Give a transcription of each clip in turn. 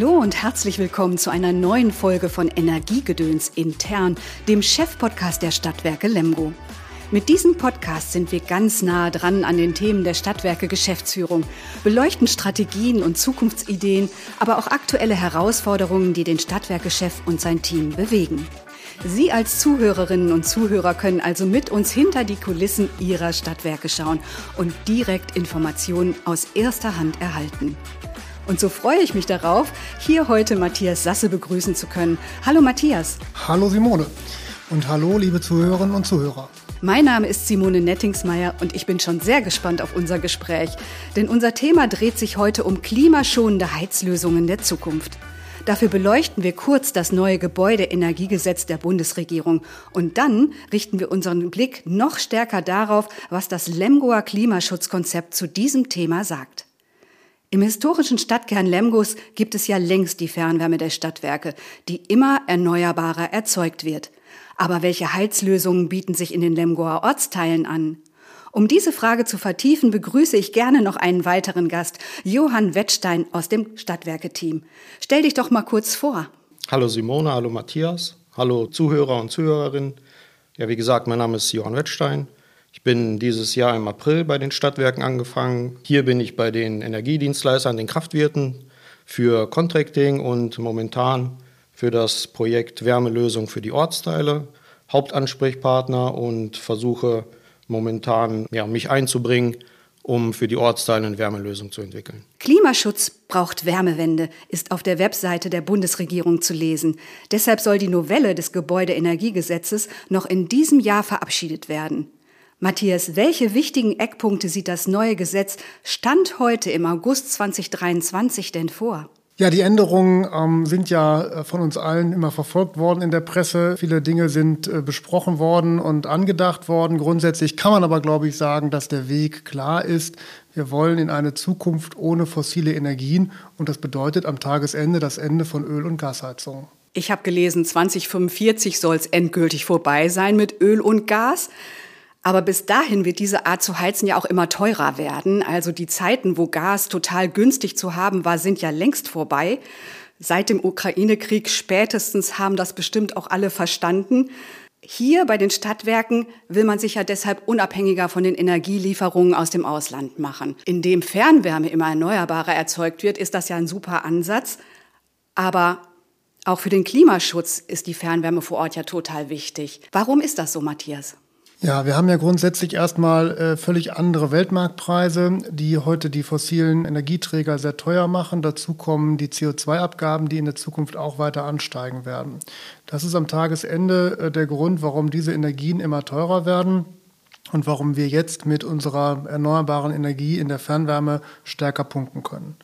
Hallo und herzlich willkommen zu einer neuen Folge von Energiegedöns intern, dem Chefpodcast der Stadtwerke Lemgo. Mit diesem Podcast sind wir ganz nah dran an den Themen der Stadtwerke Geschäftsführung, beleuchten Strategien und Zukunftsideen, aber auch aktuelle Herausforderungen, die den Stadtwerkechef und sein Team bewegen. Sie als Zuhörerinnen und Zuhörer können also mit uns hinter die Kulissen Ihrer Stadtwerke schauen und direkt Informationen aus erster Hand erhalten. Und so freue ich mich darauf, hier heute Matthias Sasse begrüßen zu können. Hallo Matthias. Hallo Simone und hallo liebe Zuhörerinnen und Zuhörer. Mein Name ist Simone Nettingsmeier und ich bin schon sehr gespannt auf unser Gespräch, denn unser Thema dreht sich heute um klimaschonende Heizlösungen der Zukunft. Dafür beleuchten wir kurz das neue Gebäudeenergiegesetz der Bundesregierung und dann richten wir unseren Blick noch stärker darauf, was das Lemgoer Klimaschutzkonzept zu diesem Thema sagt. Im historischen Stadtkern Lemgos gibt es ja längst die Fernwärme der Stadtwerke, die immer erneuerbarer erzeugt wird. Aber welche Heizlösungen bieten sich in den Lemgoer Ortsteilen an? Um diese Frage zu vertiefen, begrüße ich gerne noch einen weiteren Gast, Johann Wettstein aus dem Stadtwerke-Team. Stell dich doch mal kurz vor. Hallo Simone, hallo Matthias, hallo Zuhörer und Zuhörerinnen. Ja, wie gesagt, mein Name ist Johann Wettstein. Ich bin dieses Jahr im April bei den Stadtwerken angefangen. Hier bin ich bei den Energiedienstleistern, den Kraftwirten für Contracting und momentan für das Projekt Wärmelösung für die Ortsteile Hauptansprechpartner und versuche momentan ja, mich einzubringen, um für die Ortsteile eine Wärmelösung zu entwickeln. Klimaschutz braucht Wärmewende, ist auf der Webseite der Bundesregierung zu lesen. Deshalb soll die Novelle des Gebäudeenergiegesetzes noch in diesem Jahr verabschiedet werden. Matthias, welche wichtigen Eckpunkte sieht das neue Gesetz Stand heute im August 2023 denn vor? Ja, die Änderungen ähm, sind ja äh, von uns allen immer verfolgt worden in der Presse. Viele Dinge sind äh, besprochen worden und angedacht worden. Grundsätzlich kann man aber, glaube ich, sagen, dass der Weg klar ist. Wir wollen in eine Zukunft ohne fossile Energien und das bedeutet am Tagesende das Ende von Öl- und Gasheizungen. Ich habe gelesen, 2045 soll es endgültig vorbei sein mit Öl und Gas. Aber bis dahin wird diese Art zu heizen ja auch immer teurer werden. Also die Zeiten, wo Gas total günstig zu haben war, sind ja längst vorbei. Seit dem Ukraine-Krieg spätestens haben das bestimmt auch alle verstanden. Hier bei den Stadtwerken will man sich ja deshalb unabhängiger von den Energielieferungen aus dem Ausland machen. Indem Fernwärme immer erneuerbarer erzeugt wird, ist das ja ein super Ansatz. Aber auch für den Klimaschutz ist die Fernwärme vor Ort ja total wichtig. Warum ist das so, Matthias? Ja, wir haben ja grundsätzlich erstmal äh, völlig andere Weltmarktpreise, die heute die fossilen Energieträger sehr teuer machen. Dazu kommen die CO2-Abgaben, die in der Zukunft auch weiter ansteigen werden. Das ist am Tagesende äh, der Grund, warum diese Energien immer teurer werden und warum wir jetzt mit unserer erneuerbaren Energie in der Fernwärme stärker punkten können.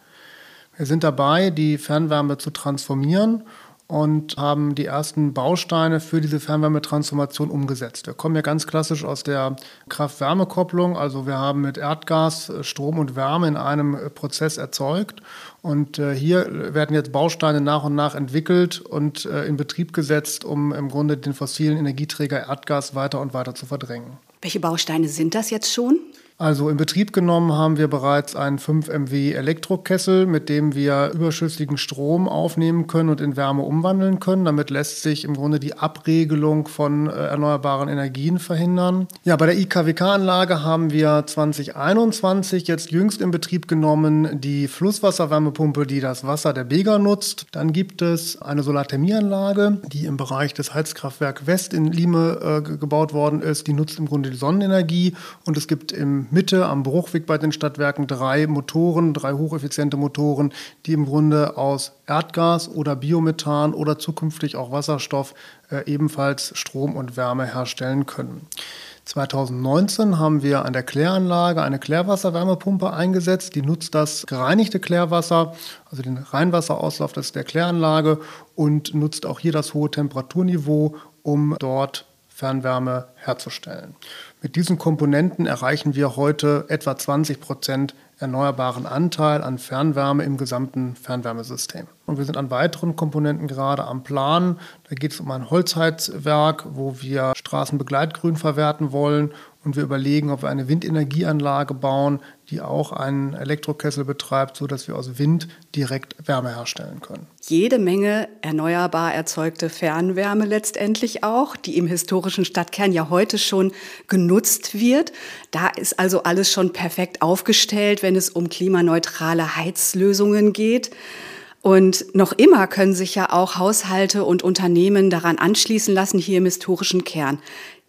Wir sind dabei, die Fernwärme zu transformieren und haben die ersten Bausteine für diese Fernwärmetransformation umgesetzt. Wir kommen ja ganz klassisch aus der Kraft-Wärme-Kopplung, also wir haben mit Erdgas Strom und Wärme in einem Prozess erzeugt und äh, hier werden jetzt Bausteine nach und nach entwickelt und äh, in Betrieb gesetzt, um im Grunde den fossilen Energieträger Erdgas weiter und weiter zu verdrängen. Welche Bausteine sind das jetzt schon? Also in Betrieb genommen haben wir bereits einen 5 MW Elektrokessel, mit dem wir überschüssigen Strom aufnehmen können und in Wärme umwandeln können. Damit lässt sich im Grunde die Abregelung von äh, erneuerbaren Energien verhindern. Ja, bei der IKWK-Anlage haben wir 2021 jetzt jüngst in Betrieb genommen die Flusswasserwärmepumpe, die das Wasser der Bega nutzt. Dann gibt es eine Solarthermieanlage, die im Bereich des Heizkraftwerk West in Lime äh, gebaut worden ist. Die nutzt im Grunde die Sonnenenergie und es gibt im Mitte am Bruchweg bei den Stadtwerken drei Motoren, drei hocheffiziente Motoren, die im Grunde aus Erdgas oder Biomethan oder zukünftig auch Wasserstoff äh, ebenfalls Strom und Wärme herstellen können. 2019 haben wir an der Kläranlage eine Klärwasserwärmepumpe eingesetzt. Die nutzt das gereinigte Klärwasser, also den Reinwasserauslauf der Kläranlage und nutzt auch hier das hohe Temperaturniveau, um dort Fernwärme herzustellen. Mit diesen Komponenten erreichen wir heute etwa 20 Prozent erneuerbaren Anteil an Fernwärme im gesamten Fernwärmesystem. Und wir sind an weiteren Komponenten gerade am Plan. Da geht es um ein Holzheizwerk, wo wir Straßenbegleitgrün verwerten wollen und wir überlegen, ob wir eine Windenergieanlage bauen, die auch einen Elektrokessel betreibt, sodass wir aus Wind direkt Wärme herstellen können. Jede Menge erneuerbar erzeugte Fernwärme letztendlich auch, die im historischen Stadtkern ja heute schon genutzt wird. Da ist also alles schon perfekt aufgestellt, wenn es um klimaneutrale Heizlösungen geht. Und noch immer können sich ja auch Haushalte und Unternehmen daran anschließen lassen, hier im historischen Kern.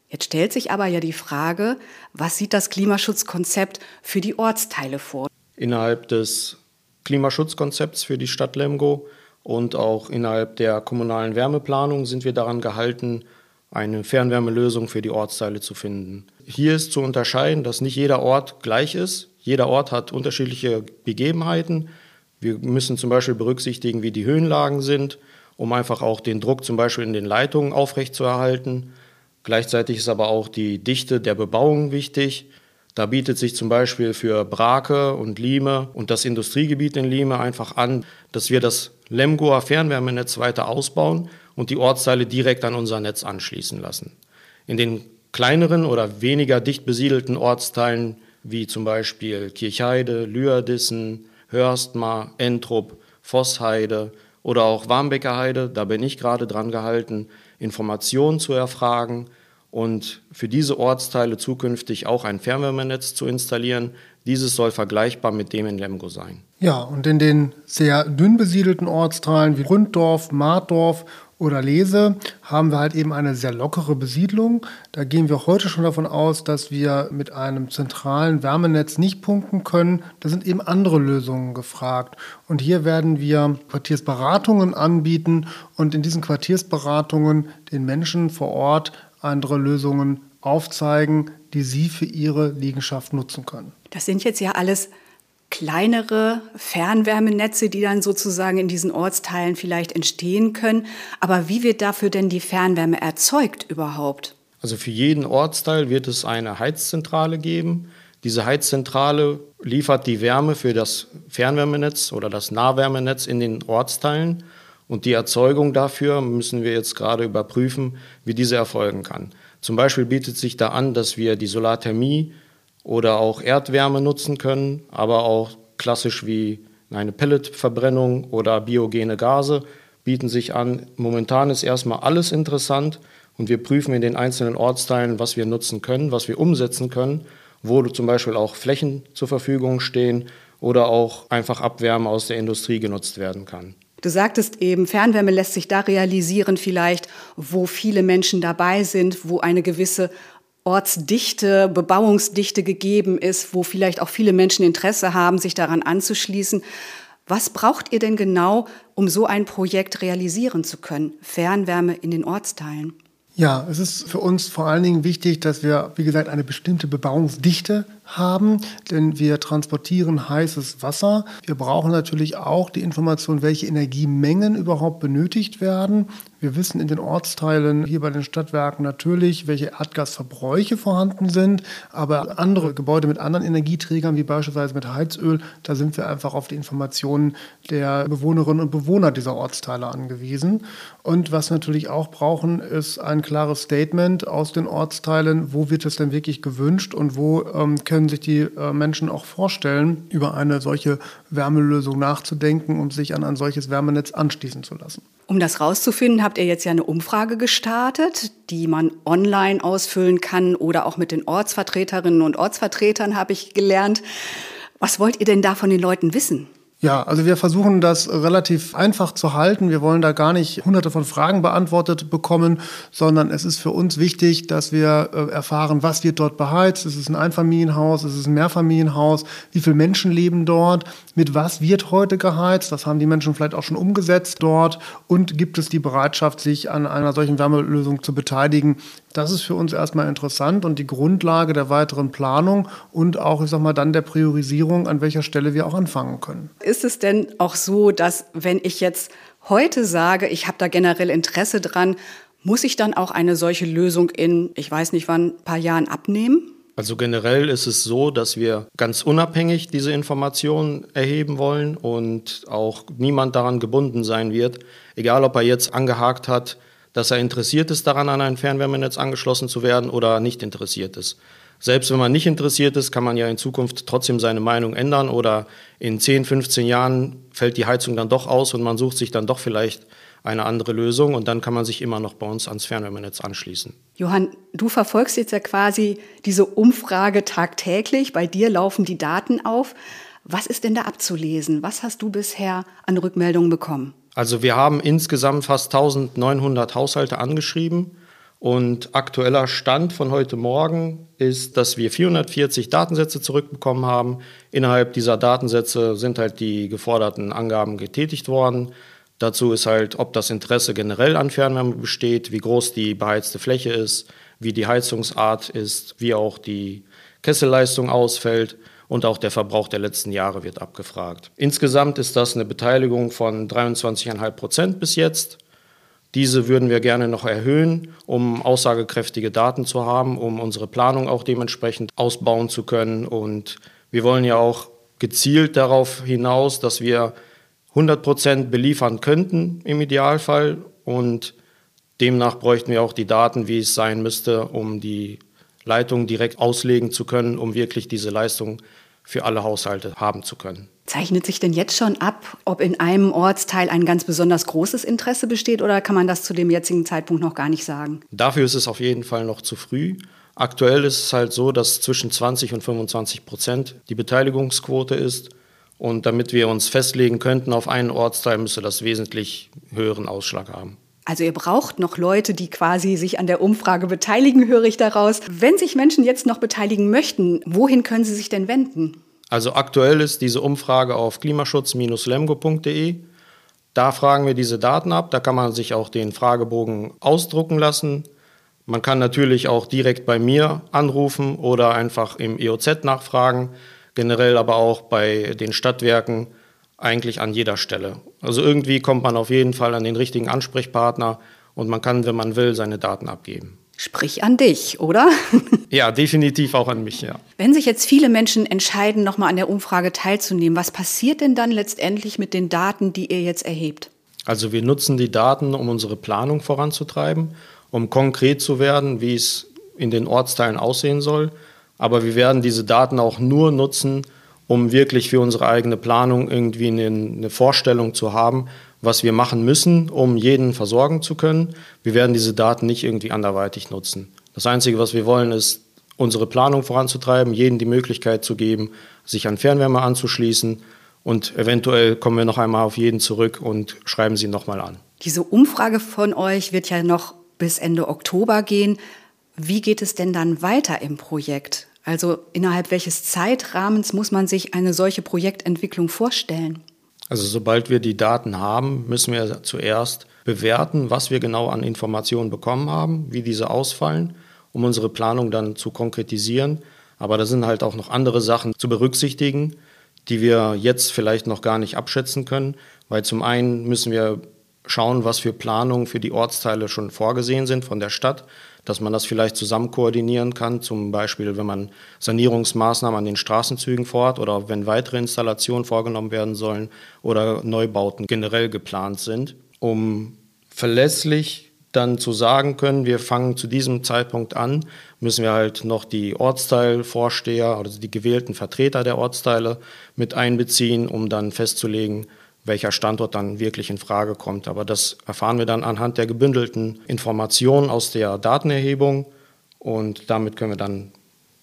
Jetzt stellt sich aber ja die Frage, was sieht das Klimaschutzkonzept für die Ortsteile vor? Innerhalb des Klimaschutzkonzepts für die Stadt Lemgo und auch innerhalb der kommunalen Wärmeplanung sind wir daran gehalten, eine Fernwärmelösung für die Ortsteile zu finden. Hier ist zu unterscheiden, dass nicht jeder Ort gleich ist. Jeder Ort hat unterschiedliche Begebenheiten. Wir müssen zum Beispiel berücksichtigen, wie die Höhenlagen sind, um einfach auch den Druck zum Beispiel in den Leitungen aufrechtzuerhalten. Gleichzeitig ist aber auch die Dichte der Bebauung wichtig. Da bietet sich zum Beispiel für Brake und Lime und das Industriegebiet in Lime einfach an, dass wir das Lemgoer Fernwärmenetz weiter ausbauen und die Ortsteile direkt an unser Netz anschließen lassen. In den kleineren oder weniger dicht besiedelten Ortsteilen wie zum Beispiel Kirchheide, Lührdissen, Hörstmar, Entrup, Vossheide oder auch Warmbecker Heide, da bin ich gerade dran gehalten, Informationen zu erfragen und für diese Ortsteile zukünftig auch ein Fernwärmenetz zu installieren. Dieses soll vergleichbar mit dem in Lemgo sein. Ja, und in den sehr dünn besiedelten Ortsteilen wie Ründdorf, Martdorf oder Lese haben wir halt eben eine sehr lockere Besiedlung. Da gehen wir heute schon davon aus, dass wir mit einem zentralen Wärmenetz nicht punkten können. Da sind eben andere Lösungen gefragt. Und hier werden wir Quartiersberatungen anbieten und in diesen Quartiersberatungen den Menschen vor Ort andere Lösungen aufzeigen, die sie für ihre Liegenschaft nutzen können. Das sind jetzt ja alles kleinere Fernwärmenetze, die dann sozusagen in diesen Ortsteilen vielleicht entstehen können. Aber wie wird dafür denn die Fernwärme erzeugt überhaupt? Also für jeden Ortsteil wird es eine Heizzentrale geben. Diese Heizzentrale liefert die Wärme für das Fernwärmenetz oder das Nahwärmenetz in den Ortsteilen. Und die Erzeugung dafür müssen wir jetzt gerade überprüfen, wie diese erfolgen kann. Zum Beispiel bietet sich da an, dass wir die Solarthermie oder auch Erdwärme nutzen können, aber auch klassisch wie eine Pelletverbrennung oder biogene Gase bieten sich an. Momentan ist erstmal alles interessant und wir prüfen in den einzelnen Ortsteilen, was wir nutzen können, was wir umsetzen können, wo zum Beispiel auch Flächen zur Verfügung stehen oder auch einfach Abwärme aus der Industrie genutzt werden kann. Du sagtest eben, Fernwärme lässt sich da realisieren vielleicht, wo viele Menschen dabei sind, wo eine gewisse Ortsdichte, Bebauungsdichte gegeben ist, wo vielleicht auch viele Menschen Interesse haben, sich daran anzuschließen. Was braucht ihr denn genau, um so ein Projekt realisieren zu können? Fernwärme in den Ortsteilen. Ja, es ist für uns vor allen Dingen wichtig, dass wir, wie gesagt, eine bestimmte Bebauungsdichte haben, denn wir transportieren heißes Wasser. Wir brauchen natürlich auch die Information, welche Energiemengen überhaupt benötigt werden. Wir wissen in den Ortsteilen hier bei den Stadtwerken natürlich, welche Erdgasverbräuche vorhanden sind, aber andere Gebäude mit anderen Energieträgern, wie beispielsweise mit Heizöl, da sind wir einfach auf die Informationen der Bewohnerinnen und Bewohner dieser Ortsteile angewiesen. Und was wir natürlich auch brauchen, ist ein klares Statement aus den Ortsteilen, wo wird es denn wirklich gewünscht und wo ähm, können sich die äh, Menschen auch vorstellen, über eine solche Wärmelösung nachzudenken und sich an ein solches Wärmenetz anschließen zu lassen. Um das rauszufinden, habt ihr jetzt ja eine Umfrage gestartet, die man online ausfüllen kann oder auch mit den Ortsvertreterinnen und Ortsvertretern, habe ich gelernt. Was wollt ihr denn da von den Leuten wissen? Ja, also wir versuchen das relativ einfach zu halten. Wir wollen da gar nicht hunderte von Fragen beantwortet bekommen, sondern es ist für uns wichtig, dass wir äh, erfahren, was wird dort beheizt. Ist es ein Einfamilienhaus? Ist es ein Mehrfamilienhaus? Wie viele Menschen leben dort? Mit was wird heute geheizt? Das haben die Menschen vielleicht auch schon umgesetzt dort. Und gibt es die Bereitschaft, sich an einer solchen Wärmelösung zu beteiligen? Das ist für uns erstmal interessant und die Grundlage der weiteren Planung und auch, ich sag mal, dann der Priorisierung, an welcher Stelle wir auch anfangen können. Ist es denn auch so, dass wenn ich jetzt heute sage, ich habe da generell Interesse dran, muss ich dann auch eine solche Lösung in, ich weiß nicht wann, ein paar Jahren abnehmen? Also generell ist es so, dass wir ganz unabhängig diese Informationen erheben wollen und auch niemand daran gebunden sein wird, egal ob er jetzt angehakt hat, dass er interessiert ist daran, an ein Fernwärmenetz angeschlossen zu werden oder nicht interessiert ist. selbst wenn man nicht interessiert ist, kann man ja in Zukunft trotzdem seine Meinung ändern oder in 10, 15 Jahren fällt die Heizung dann doch aus und man sucht sich dann doch vielleicht eine andere Lösung und dann kann man sich immer noch bei uns ans Fernwärmenetz anschließen. Johann, du verfolgst jetzt ja quasi diese Umfrage tagtäglich. Bei dir laufen die Daten auf. Was ist denn da abzulesen? Was hast du bisher an Rückmeldungen bekommen? Also wir haben insgesamt fast 1900 Haushalte angeschrieben und aktueller Stand von heute Morgen ist, dass wir 440 Datensätze zurückbekommen haben. Innerhalb dieser Datensätze sind halt die geforderten Angaben getätigt worden. Dazu ist halt, ob das Interesse generell an Fernwärme besteht, wie groß die beheizte Fläche ist, wie die Heizungsart ist, wie auch die Kesselleistung ausfällt und auch der Verbrauch der letzten Jahre wird abgefragt. Insgesamt ist das eine Beteiligung von 23,5 Prozent bis jetzt. Diese würden wir gerne noch erhöhen, um aussagekräftige Daten zu haben, um unsere Planung auch dementsprechend ausbauen zu können. Und wir wollen ja auch gezielt darauf hinaus, dass wir 100 Prozent beliefern könnten im Idealfall. Und demnach bräuchten wir auch die Daten, wie es sein müsste, um die Leitung direkt auslegen zu können, um wirklich diese Leistung für alle Haushalte haben zu können. Zeichnet sich denn jetzt schon ab, ob in einem Ortsteil ein ganz besonders großes Interesse besteht oder kann man das zu dem jetzigen Zeitpunkt noch gar nicht sagen? Dafür ist es auf jeden Fall noch zu früh. Aktuell ist es halt so, dass zwischen 20 und 25 Prozent die Beteiligungsquote ist. Und damit wir uns festlegen könnten auf einen Ortsteil, müsste das wesentlich höheren Ausschlag haben. Also ihr braucht noch Leute, die quasi sich an der Umfrage beteiligen, höre ich daraus. Wenn sich Menschen jetzt noch beteiligen möchten, wohin können sie sich denn wenden? Also aktuell ist diese Umfrage auf klimaschutz-lemgo.de. Da fragen wir diese Daten ab. Da kann man sich auch den Fragebogen ausdrucken lassen. Man kann natürlich auch direkt bei mir anrufen oder einfach im EOZ nachfragen. Generell aber auch bei den Stadtwerken eigentlich an jeder Stelle. Also irgendwie kommt man auf jeden Fall an den richtigen Ansprechpartner und man kann, wenn man will, seine Daten abgeben. Sprich an dich, oder? ja, definitiv auch an mich, ja. Wenn sich jetzt viele Menschen entscheiden, nochmal an der Umfrage teilzunehmen, was passiert denn dann letztendlich mit den Daten, die ihr jetzt erhebt? Also wir nutzen die Daten, um unsere Planung voranzutreiben, um konkret zu werden, wie es in den Ortsteilen aussehen soll. Aber wir werden diese Daten auch nur nutzen, um wirklich für unsere eigene Planung irgendwie eine, eine, Vorstellung zu haben, was wir machen müssen, um jeden versorgen zu können. Wir werden diese Daten nicht irgendwie anderweitig nutzen. Das Einzige, was wir wollen, ist, unsere Planung voranzutreiben, jedem die Möglichkeit zu geben, sich an Fernwärme anzuschließen und eventuell kommen wir noch einmal auf jeden zurück und schreiben sie nochmal an. Diese Umfrage von euch wird ja noch bis Ende Oktober gehen. Wie geht es denn dann weiter im Projekt? Also innerhalb welches Zeitrahmens muss man sich eine solche Projektentwicklung vorstellen? Also sobald wir die Daten haben, müssen wir zuerst bewerten, was wir genau an Informationen bekommen haben, wie diese ausfallen, um unsere Planung dann zu konkretisieren. Aber da sind halt auch noch andere Sachen zu berücksichtigen, die wir jetzt vielleicht noch gar nicht abschätzen können, weil zum einen müssen wir schauen, was für Planungen für die Ortsteile schon vorgesehen sind von der Stadt dass man das vielleicht zusammen koordinieren kann, zum Beispiel wenn man Sanierungsmaßnahmen an den Straßenzügen vorhat oder wenn weitere Installationen vorgenommen werden sollen oder Neubauten generell geplant sind, um verlässlich dann zu sagen können, wir fangen zu diesem Zeitpunkt an, müssen wir halt noch die Ortsteilvorsteher, also die gewählten Vertreter der Ortsteile mit einbeziehen, um dann festzulegen, welcher Standort dann wirklich in Frage kommt. Aber das erfahren wir dann anhand der gebündelten Informationen aus der Datenerhebung und damit können wir dann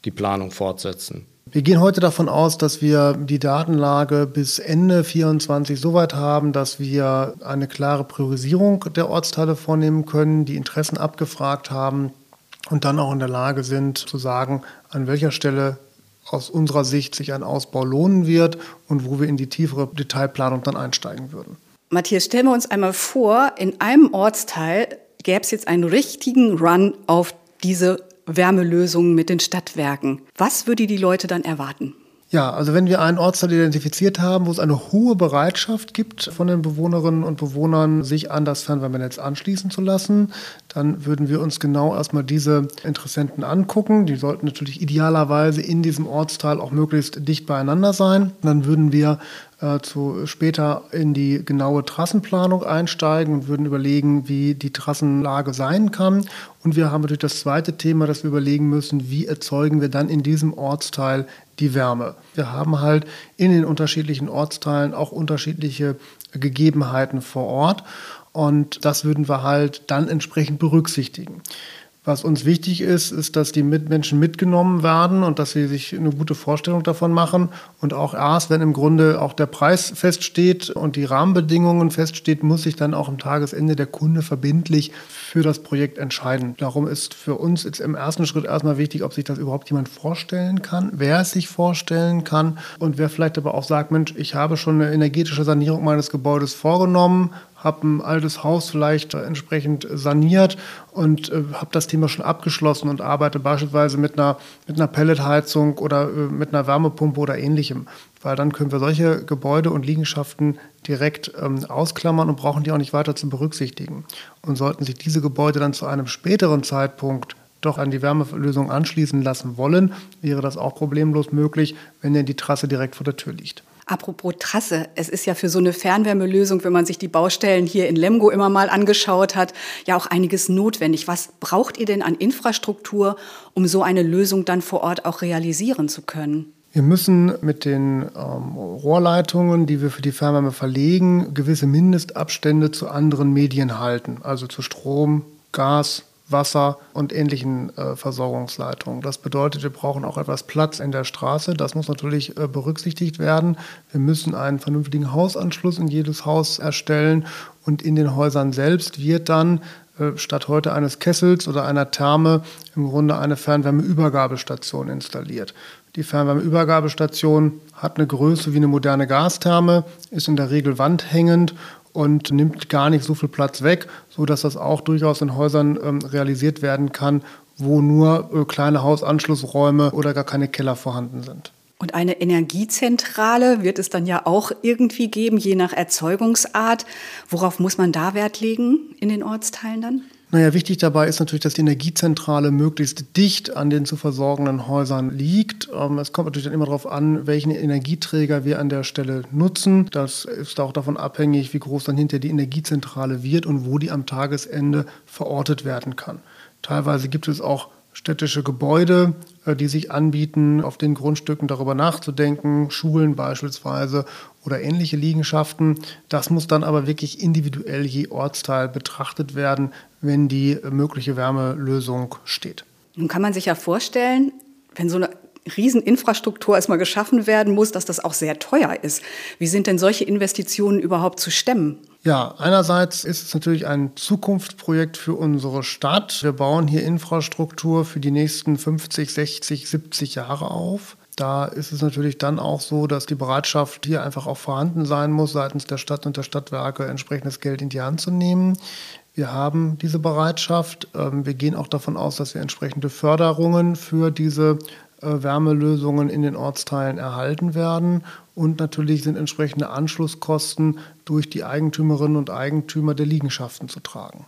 die Planung fortsetzen. Wir gehen heute davon aus, dass wir die Datenlage bis Ende 2024 so weit haben, dass wir eine klare Priorisierung der Ortsteile vornehmen können, die Interessen abgefragt haben und dann auch in der Lage sind zu sagen, an welcher Stelle aus unserer Sicht sich ein Ausbau lohnen wird und wo wir in die tiefere Detailplanung dann einsteigen würden. Matthias, stellen wir uns einmal vor, in einem Ortsteil gäbe es jetzt einen richtigen Run auf diese Wärmelösungen mit den Stadtwerken. Was würde die Leute dann erwarten? Ja, also wenn wir einen Ortsteil identifiziert haben, wo es eine hohe Bereitschaft gibt von den Bewohnerinnen und Bewohnern, sich an das Fernwärmenetz anschließen zu lassen, dann würden wir uns genau erstmal diese Interessenten angucken. Die sollten natürlich idealerweise in diesem Ortsteil auch möglichst dicht beieinander sein. Dann würden wir äh, zu später in die genaue Trassenplanung einsteigen und würden überlegen, wie die Trassenlage sein kann. Und wir haben natürlich das zweite Thema, dass wir überlegen müssen, wie erzeugen wir dann in diesem Ortsteil die Wärme. Wir haben halt in den unterschiedlichen Ortsteilen auch unterschiedliche Gegebenheiten vor Ort. Und das würden wir halt dann entsprechend berücksichtigen. Was uns wichtig ist, ist, dass die Mitmenschen mitgenommen werden und dass sie sich eine gute Vorstellung davon machen. Und auch erst, wenn im Grunde auch der Preis feststeht und die Rahmenbedingungen feststeht, muss sich dann auch am Tagesende der Kunde verbindlich für das Projekt entscheiden. Darum ist für uns jetzt im ersten Schritt erstmal wichtig, ob sich das überhaupt jemand vorstellen kann, wer es sich vorstellen kann und wer vielleicht aber auch sagt, Mensch, ich habe schon eine energetische Sanierung meines Gebäudes vorgenommen, habe ein altes Haus vielleicht entsprechend saniert und äh, habe das Thema schon abgeschlossen und arbeite beispielsweise mit einer, mit einer Pelletheizung oder äh, mit einer Wärmepumpe oder ähnlichem. Weil dann können wir solche Gebäude und Liegenschaften direkt ähm, ausklammern und brauchen die auch nicht weiter zu berücksichtigen. Und sollten sich diese Gebäude dann zu einem späteren Zeitpunkt doch an die Wärmelösung anschließen lassen wollen, wäre das auch problemlos möglich, wenn denn die Trasse direkt vor der Tür liegt. Apropos Trasse, es ist ja für so eine Fernwärmelösung, wenn man sich die Baustellen hier in Lemgo immer mal angeschaut hat, ja auch einiges notwendig. Was braucht ihr denn an Infrastruktur, um so eine Lösung dann vor Ort auch realisieren zu können? Wir müssen mit den ähm, Rohrleitungen, die wir für die Fernwärme verlegen, gewisse Mindestabstände zu anderen Medien halten, also zu Strom, Gas, Wasser und ähnlichen äh, Versorgungsleitungen. Das bedeutet, wir brauchen auch etwas Platz in der Straße. Das muss natürlich äh, berücksichtigt werden. Wir müssen einen vernünftigen Hausanschluss in jedes Haus erstellen und in den Häusern selbst wird dann äh, statt heute eines Kessels oder einer Therme im Grunde eine Fernwärmeübergabestation installiert. Die Fernwärmeübergabestation hat eine Größe wie eine moderne Gastherme, ist in der Regel wandhängend und nimmt gar nicht so viel Platz weg, sodass das auch durchaus in Häusern ähm, realisiert werden kann, wo nur äh, kleine Hausanschlussräume oder gar keine Keller vorhanden sind. Und eine Energiezentrale wird es dann ja auch irgendwie geben, je nach Erzeugungsart. Worauf muss man da Wert legen in den Ortsteilen dann? Naja, wichtig dabei ist natürlich, dass die Energiezentrale möglichst dicht an den zu versorgenden Häusern liegt. Ähm, es kommt natürlich dann immer darauf an, welchen Energieträger wir an der Stelle nutzen. Das ist auch davon abhängig, wie groß dann hinter die Energiezentrale wird und wo die am Tagesende verortet werden kann. Teilweise gibt es auch städtische Gebäude, äh, die sich anbieten, auf den Grundstücken darüber nachzudenken, Schulen beispielsweise oder ähnliche Liegenschaften. Das muss dann aber wirklich individuell je Ortsteil betrachtet werden, wenn die mögliche Wärmelösung steht. Nun kann man sich ja vorstellen, wenn so eine Rieseninfrastruktur erstmal geschaffen werden muss, dass das auch sehr teuer ist. Wie sind denn solche Investitionen überhaupt zu stemmen? Ja, einerseits ist es natürlich ein Zukunftsprojekt für unsere Stadt. Wir bauen hier Infrastruktur für die nächsten 50, 60, 70 Jahre auf. Da ist es natürlich dann auch so, dass die Bereitschaft hier einfach auch vorhanden sein muss, seitens der Stadt und der Stadtwerke entsprechendes Geld in die Hand zu nehmen. Wir haben diese Bereitschaft. Ähm, wir gehen auch davon aus, dass wir entsprechende Förderungen für diese äh, Wärmelösungen in den Ortsteilen erhalten werden. Und natürlich sind entsprechende Anschlusskosten durch die Eigentümerinnen und Eigentümer der Liegenschaften zu tragen.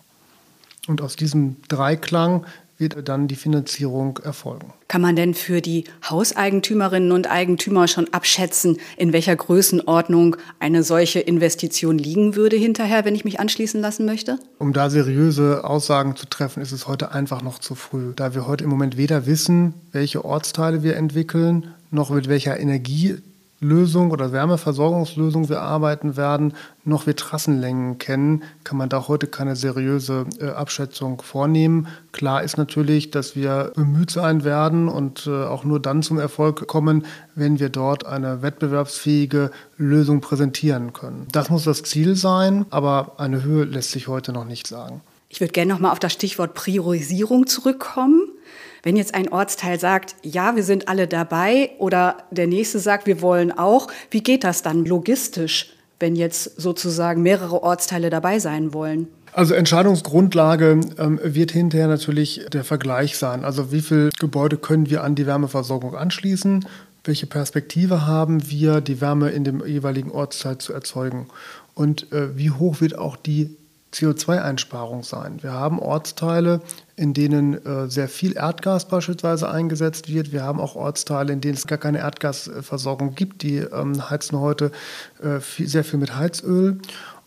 Und aus diesem Dreiklang wird dann die Finanzierung erfolgen. Kann man denn für die Hauseigentümerinnen und Eigentümer schon abschätzen, in welcher Größenordnung eine solche Investition liegen würde hinterher, wenn ich mich anschließen lassen möchte? Um da seriöse Aussagen zu treffen, ist es heute einfach noch zu früh, da wir heute im Moment weder wissen, welche Ortsteile wir entwickeln, noch mit welcher Energie Lösung oder Wärmeversorgungslösung wir arbeiten werden, noch wir Trassenlängen kennen, kann man da heute keine seriöse äh, Abschätzung vornehmen. Klar ist natürlich, dass wir bemüht sein werden und äh, auch nur dann zum Erfolg kommen, wenn wir dort eine wettbewerbsfähige Lösung präsentieren können. Das muss das Ziel sein, aber eine Höhe lässt sich heute noch nicht sagen. Ich würde gerne noch mal auf das Stichwort Priorisierung zurückkommen. Wenn jetzt ein Ortsteil sagt, ja, wir sind alle dabei oder der nächste sagt, wir wollen auch, wie geht das dann logistisch, wenn jetzt sozusagen mehrere Ortsteile dabei sein wollen? Also Entscheidungsgrundlage ähm, wird hinterher natürlich der Vergleich sein. Also wie viele Gebäude können wir an die Wärmeversorgung anschließen? Welche Perspektive haben wir, die Wärme in dem jeweiligen Ortsteil zu erzeugen? Und äh, wie hoch wird auch die CO2-Einsparung sein. Wir haben Ortsteile, in denen äh, sehr viel Erdgas beispielsweise eingesetzt wird. Wir haben auch Ortsteile, in denen es gar keine Erdgasversorgung gibt. Die ähm, heizen heute äh, viel, sehr viel mit Heizöl.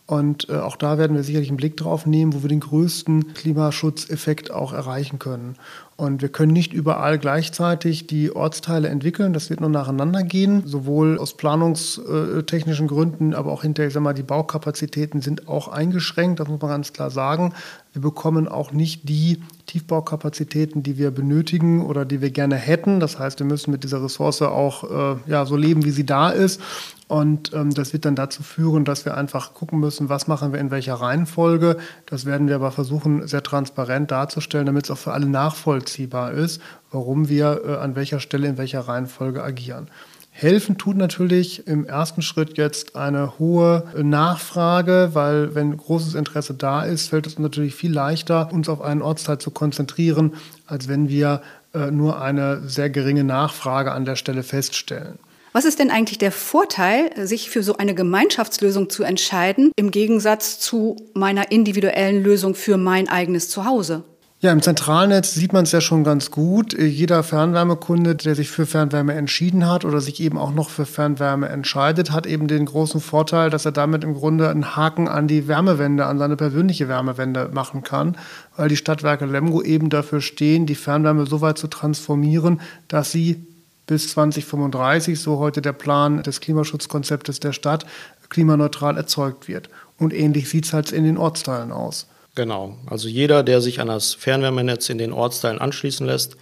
Und äh, auch da werden wir sicherlich einen Blick drauf nehmen, wo wir den größten Klimaschutzeffekt auch erreichen können. Und wir können nicht überall gleichzeitig die Ortsteile entwickeln. Das wird nur nacheinander gehen, sowohl aus planungstechnischen Gründen, aber auch hinterher, ich sag mal, die Baukapazitäten sind auch eingeschränkt, das muss man ganz klar sagen. Wir bekommen auch nicht die Tiefbaukapazitäten, die wir benötigen oder die wir gerne hätten. Das heißt, wir müssen mit dieser Ressource auch äh, ja, so leben, wie sie da ist. Und ähm, das wird dann dazu führen, dass wir einfach gucken müssen, was machen wir in welcher Reihenfolge. Das werden wir aber versuchen, sehr transparent darzustellen, damit es auch für alle nachvollziehbar ist, warum wir äh, an welcher Stelle in welcher Reihenfolge agieren. Helfen tut natürlich im ersten Schritt jetzt eine hohe Nachfrage, weil wenn großes Interesse da ist, fällt es natürlich viel leichter, uns auf einen Ortsteil zu konzentrieren, als wenn wir äh, nur eine sehr geringe Nachfrage an der Stelle feststellen. Was ist denn eigentlich der Vorteil, sich für so eine Gemeinschaftslösung zu entscheiden, im Gegensatz zu meiner individuellen Lösung für mein eigenes Zuhause? Ja, im Zentralnetz sieht man es ja schon ganz gut. Jeder Fernwärmekunde, der sich für Fernwärme entschieden hat oder sich eben auch noch für Fernwärme entscheidet, hat eben den großen Vorteil, dass er damit im Grunde einen Haken an die Wärmewende, an seine persönliche Wärmewende machen kann, weil die Stadtwerke Lemgo eben dafür stehen, die Fernwärme so weit zu transformieren, dass sie bis 2035, so heute der Plan des Klimaschutzkonzeptes der Stadt, klimaneutral erzeugt wird. Und ähnlich sieht es halt in den Ortsteilen aus. Genau, also jeder, der sich an das Fernwärmenetz in den Ortsteilen anschließen lässt,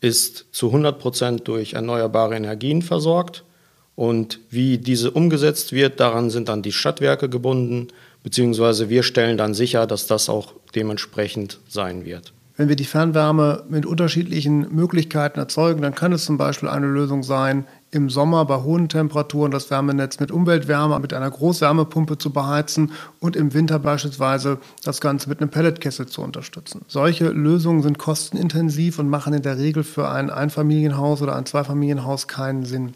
ist zu 100 Prozent durch erneuerbare Energien versorgt. Und wie diese umgesetzt wird, daran sind dann die Stadtwerke gebunden, beziehungsweise wir stellen dann sicher, dass das auch dementsprechend sein wird. Wenn wir die Fernwärme mit unterschiedlichen Möglichkeiten erzeugen, dann kann es zum Beispiel eine Lösung sein, im Sommer bei hohen Temperaturen das Wärmenetz mit Umweltwärme, mit einer Großwärmepumpe zu beheizen und im Winter beispielsweise das Ganze mit einem Pelletkessel zu unterstützen. Solche Lösungen sind kostenintensiv und machen in der Regel für ein Einfamilienhaus oder ein Zweifamilienhaus keinen Sinn.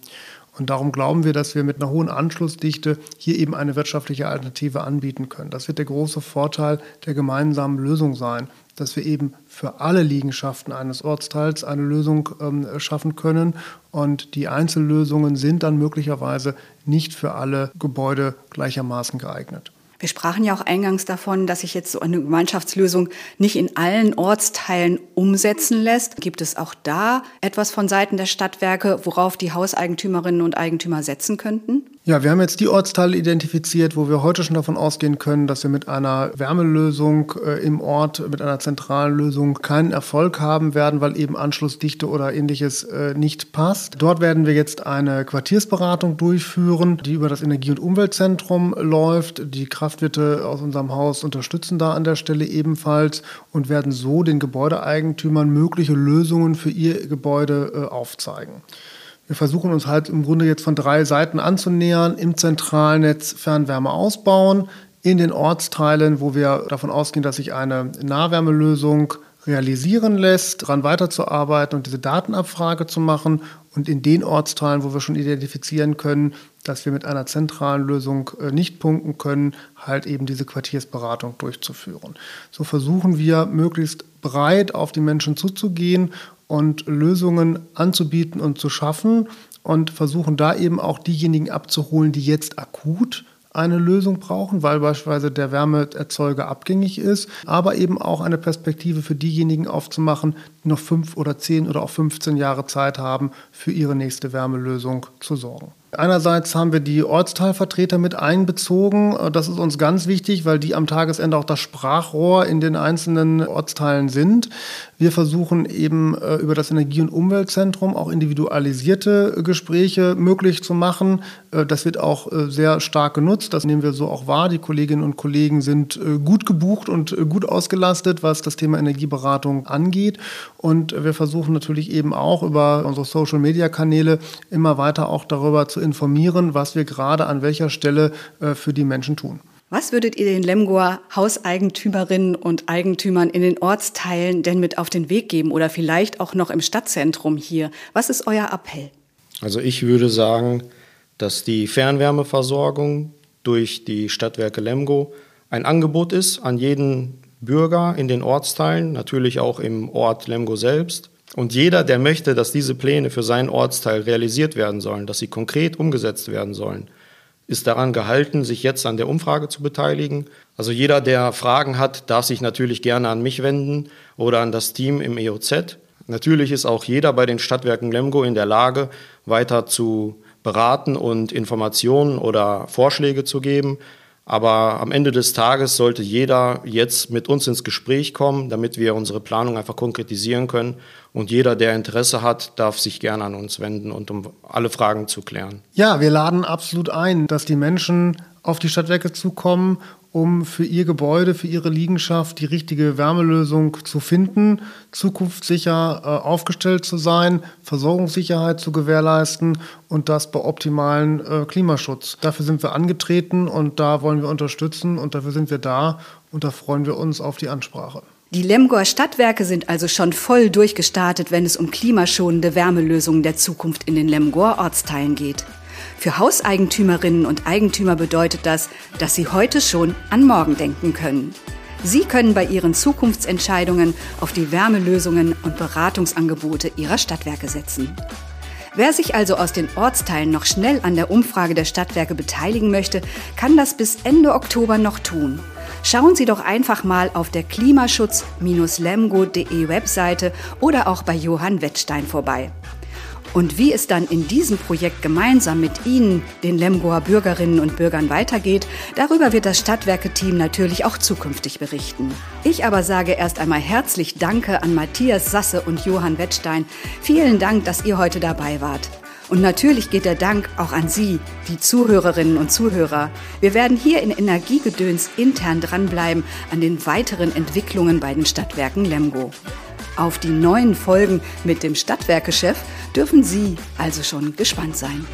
Und darum glauben wir, dass wir mit einer hohen Anschlussdichte hier eben eine wirtschaftliche Alternative anbieten können. Das wird der große Vorteil der gemeinsamen Lösung sein, dass wir eben für alle Liegenschaften eines Ortsteils eine Lösung ähm, schaffen können. Und die Einzellösungen sind dann möglicherweise nicht für alle Gebäude gleichermaßen geeignet. Wir sprachen ja auch eingangs davon, dass sich jetzt so eine Gemeinschaftslösung nicht in allen Ortsteilen umsetzen lässt. Gibt es auch da etwas von Seiten der Stadtwerke, worauf die Hauseigentümerinnen und Eigentümer setzen könnten? Ja, wir haben jetzt die Ortsteile identifiziert, wo wir heute schon davon ausgehen können, dass wir mit einer Wärmelösung äh, im Ort, mit einer zentralen Lösung keinen Erfolg haben werden, weil eben Anschlussdichte oder ähnliches äh, nicht passt. Dort werden wir jetzt eine Quartiersberatung durchführen, die über das Energie- und Umweltzentrum läuft. Die Kraftwirte aus unserem Haus unterstützen da an der Stelle ebenfalls und werden so den Gebäudeeigentümern mögliche Lösungen für ihr Gebäude äh, aufzeigen. Wir versuchen uns halt im Grunde jetzt von drei Seiten anzunähern. Im Zentralnetz Fernwärme ausbauen, in den Ortsteilen, wo wir davon ausgehen, dass sich eine Nahwärmelösung realisieren lässt, daran weiterzuarbeiten und diese Datenabfrage zu machen und in den Ortsteilen, wo wir schon identifizieren können, dass wir mit einer zentralen Lösung äh, nicht punkten können, halt eben diese Quartiersberatung durchzuführen. So versuchen wir möglichst breit auf die Menschen zuzugehen und Lösungen anzubieten und zu schaffen und versuchen da eben auch diejenigen abzuholen, die jetzt akut eine Lösung brauchen, weil beispielsweise der Wärmeerzeuger abgängig ist, aber eben auch eine Perspektive für diejenigen aufzumachen, die noch fünf oder zehn oder auch 15 Jahre Zeit haben, für ihre nächste Wärmelösung zu sorgen. Einerseits haben wir die Ortsteilvertreter mit einbezogen. Das ist uns ganz wichtig, weil die am Tagesende auch das Sprachrohr in den einzelnen Ortsteilen sind. Wir versuchen eben äh, über das Energie- und Umweltzentrum auch individualisierte Gespräche möglich zu machen. Äh, das wird auch äh, sehr stark genutzt. Das nehmen wir so auch wahr. Die Kolleginnen und Kollegen sind gut gebucht und gut ausgelastet, was das Thema Energieberatung angeht. Und wir versuchen natürlich eben auch über unsere Social-Media-Kanäle immer weiter auch darüber zu informieren, was wir gerade an welcher Stelle äh, für die Menschen tun. Was würdet ihr den Lemgoer Hauseigentümerinnen und Eigentümern in den Ortsteilen denn mit auf den Weg geben oder vielleicht auch noch im Stadtzentrum hier? Was ist euer Appell? Also ich würde sagen, dass die Fernwärmeversorgung durch die Stadtwerke Lemgo ein Angebot ist an jeden Bürger in den Ortsteilen, natürlich auch im Ort Lemgo selbst. Und jeder, der möchte, dass diese Pläne für seinen Ortsteil realisiert werden sollen, dass sie konkret umgesetzt werden sollen, ist daran gehalten, sich jetzt an der Umfrage zu beteiligen. Also jeder, der Fragen hat, darf sich natürlich gerne an mich wenden oder an das Team im EOZ. Natürlich ist auch jeder bei den Stadtwerken Lemgo in der Lage, weiter zu beraten und Informationen oder Vorschläge zu geben. Aber am Ende des Tages sollte jeder jetzt mit uns ins Gespräch kommen, damit wir unsere Planung einfach konkretisieren können. Und jeder, der Interesse hat, darf sich gerne an uns wenden und um alle Fragen zu klären. Ja, wir laden absolut ein, dass die Menschen auf die Stadtwerke zukommen um für ihr Gebäude, für ihre Liegenschaft die richtige Wärmelösung zu finden, zukunftssicher äh, aufgestellt zu sein, Versorgungssicherheit zu gewährleisten und das bei optimalen äh, Klimaschutz. Dafür sind wir angetreten und da wollen wir unterstützen und dafür sind wir da und da freuen wir uns auf die Ansprache. Die Lemgoer Stadtwerke sind also schon voll durchgestartet, wenn es um klimaschonende Wärmelösungen der Zukunft in den Lemgoer Ortsteilen geht. Für Hauseigentümerinnen und Eigentümer bedeutet das, dass sie heute schon an morgen denken können. Sie können bei ihren Zukunftsentscheidungen auf die Wärmelösungen und Beratungsangebote ihrer Stadtwerke setzen. Wer sich also aus den Ortsteilen noch schnell an der Umfrage der Stadtwerke beteiligen möchte, kann das bis Ende Oktober noch tun. Schauen Sie doch einfach mal auf der klimaschutz-lemgo.de Webseite oder auch bei Johann Wettstein vorbei. Und wie es dann in diesem Projekt gemeinsam mit Ihnen, den Lemgoer Bürgerinnen und Bürgern weitergeht, darüber wird das Stadtwerke-Team natürlich auch zukünftig berichten. Ich aber sage erst einmal herzlich Danke an Matthias Sasse und Johann Wettstein. Vielen Dank, dass ihr heute dabei wart. Und natürlich geht der Dank auch an Sie, die Zuhörerinnen und Zuhörer. Wir werden hier in Energiegedöns intern dranbleiben an den weiteren Entwicklungen bei den Stadtwerken Lemgo. Auf die neuen Folgen mit dem Stadtwerkechef dürfen Sie also schon gespannt sein.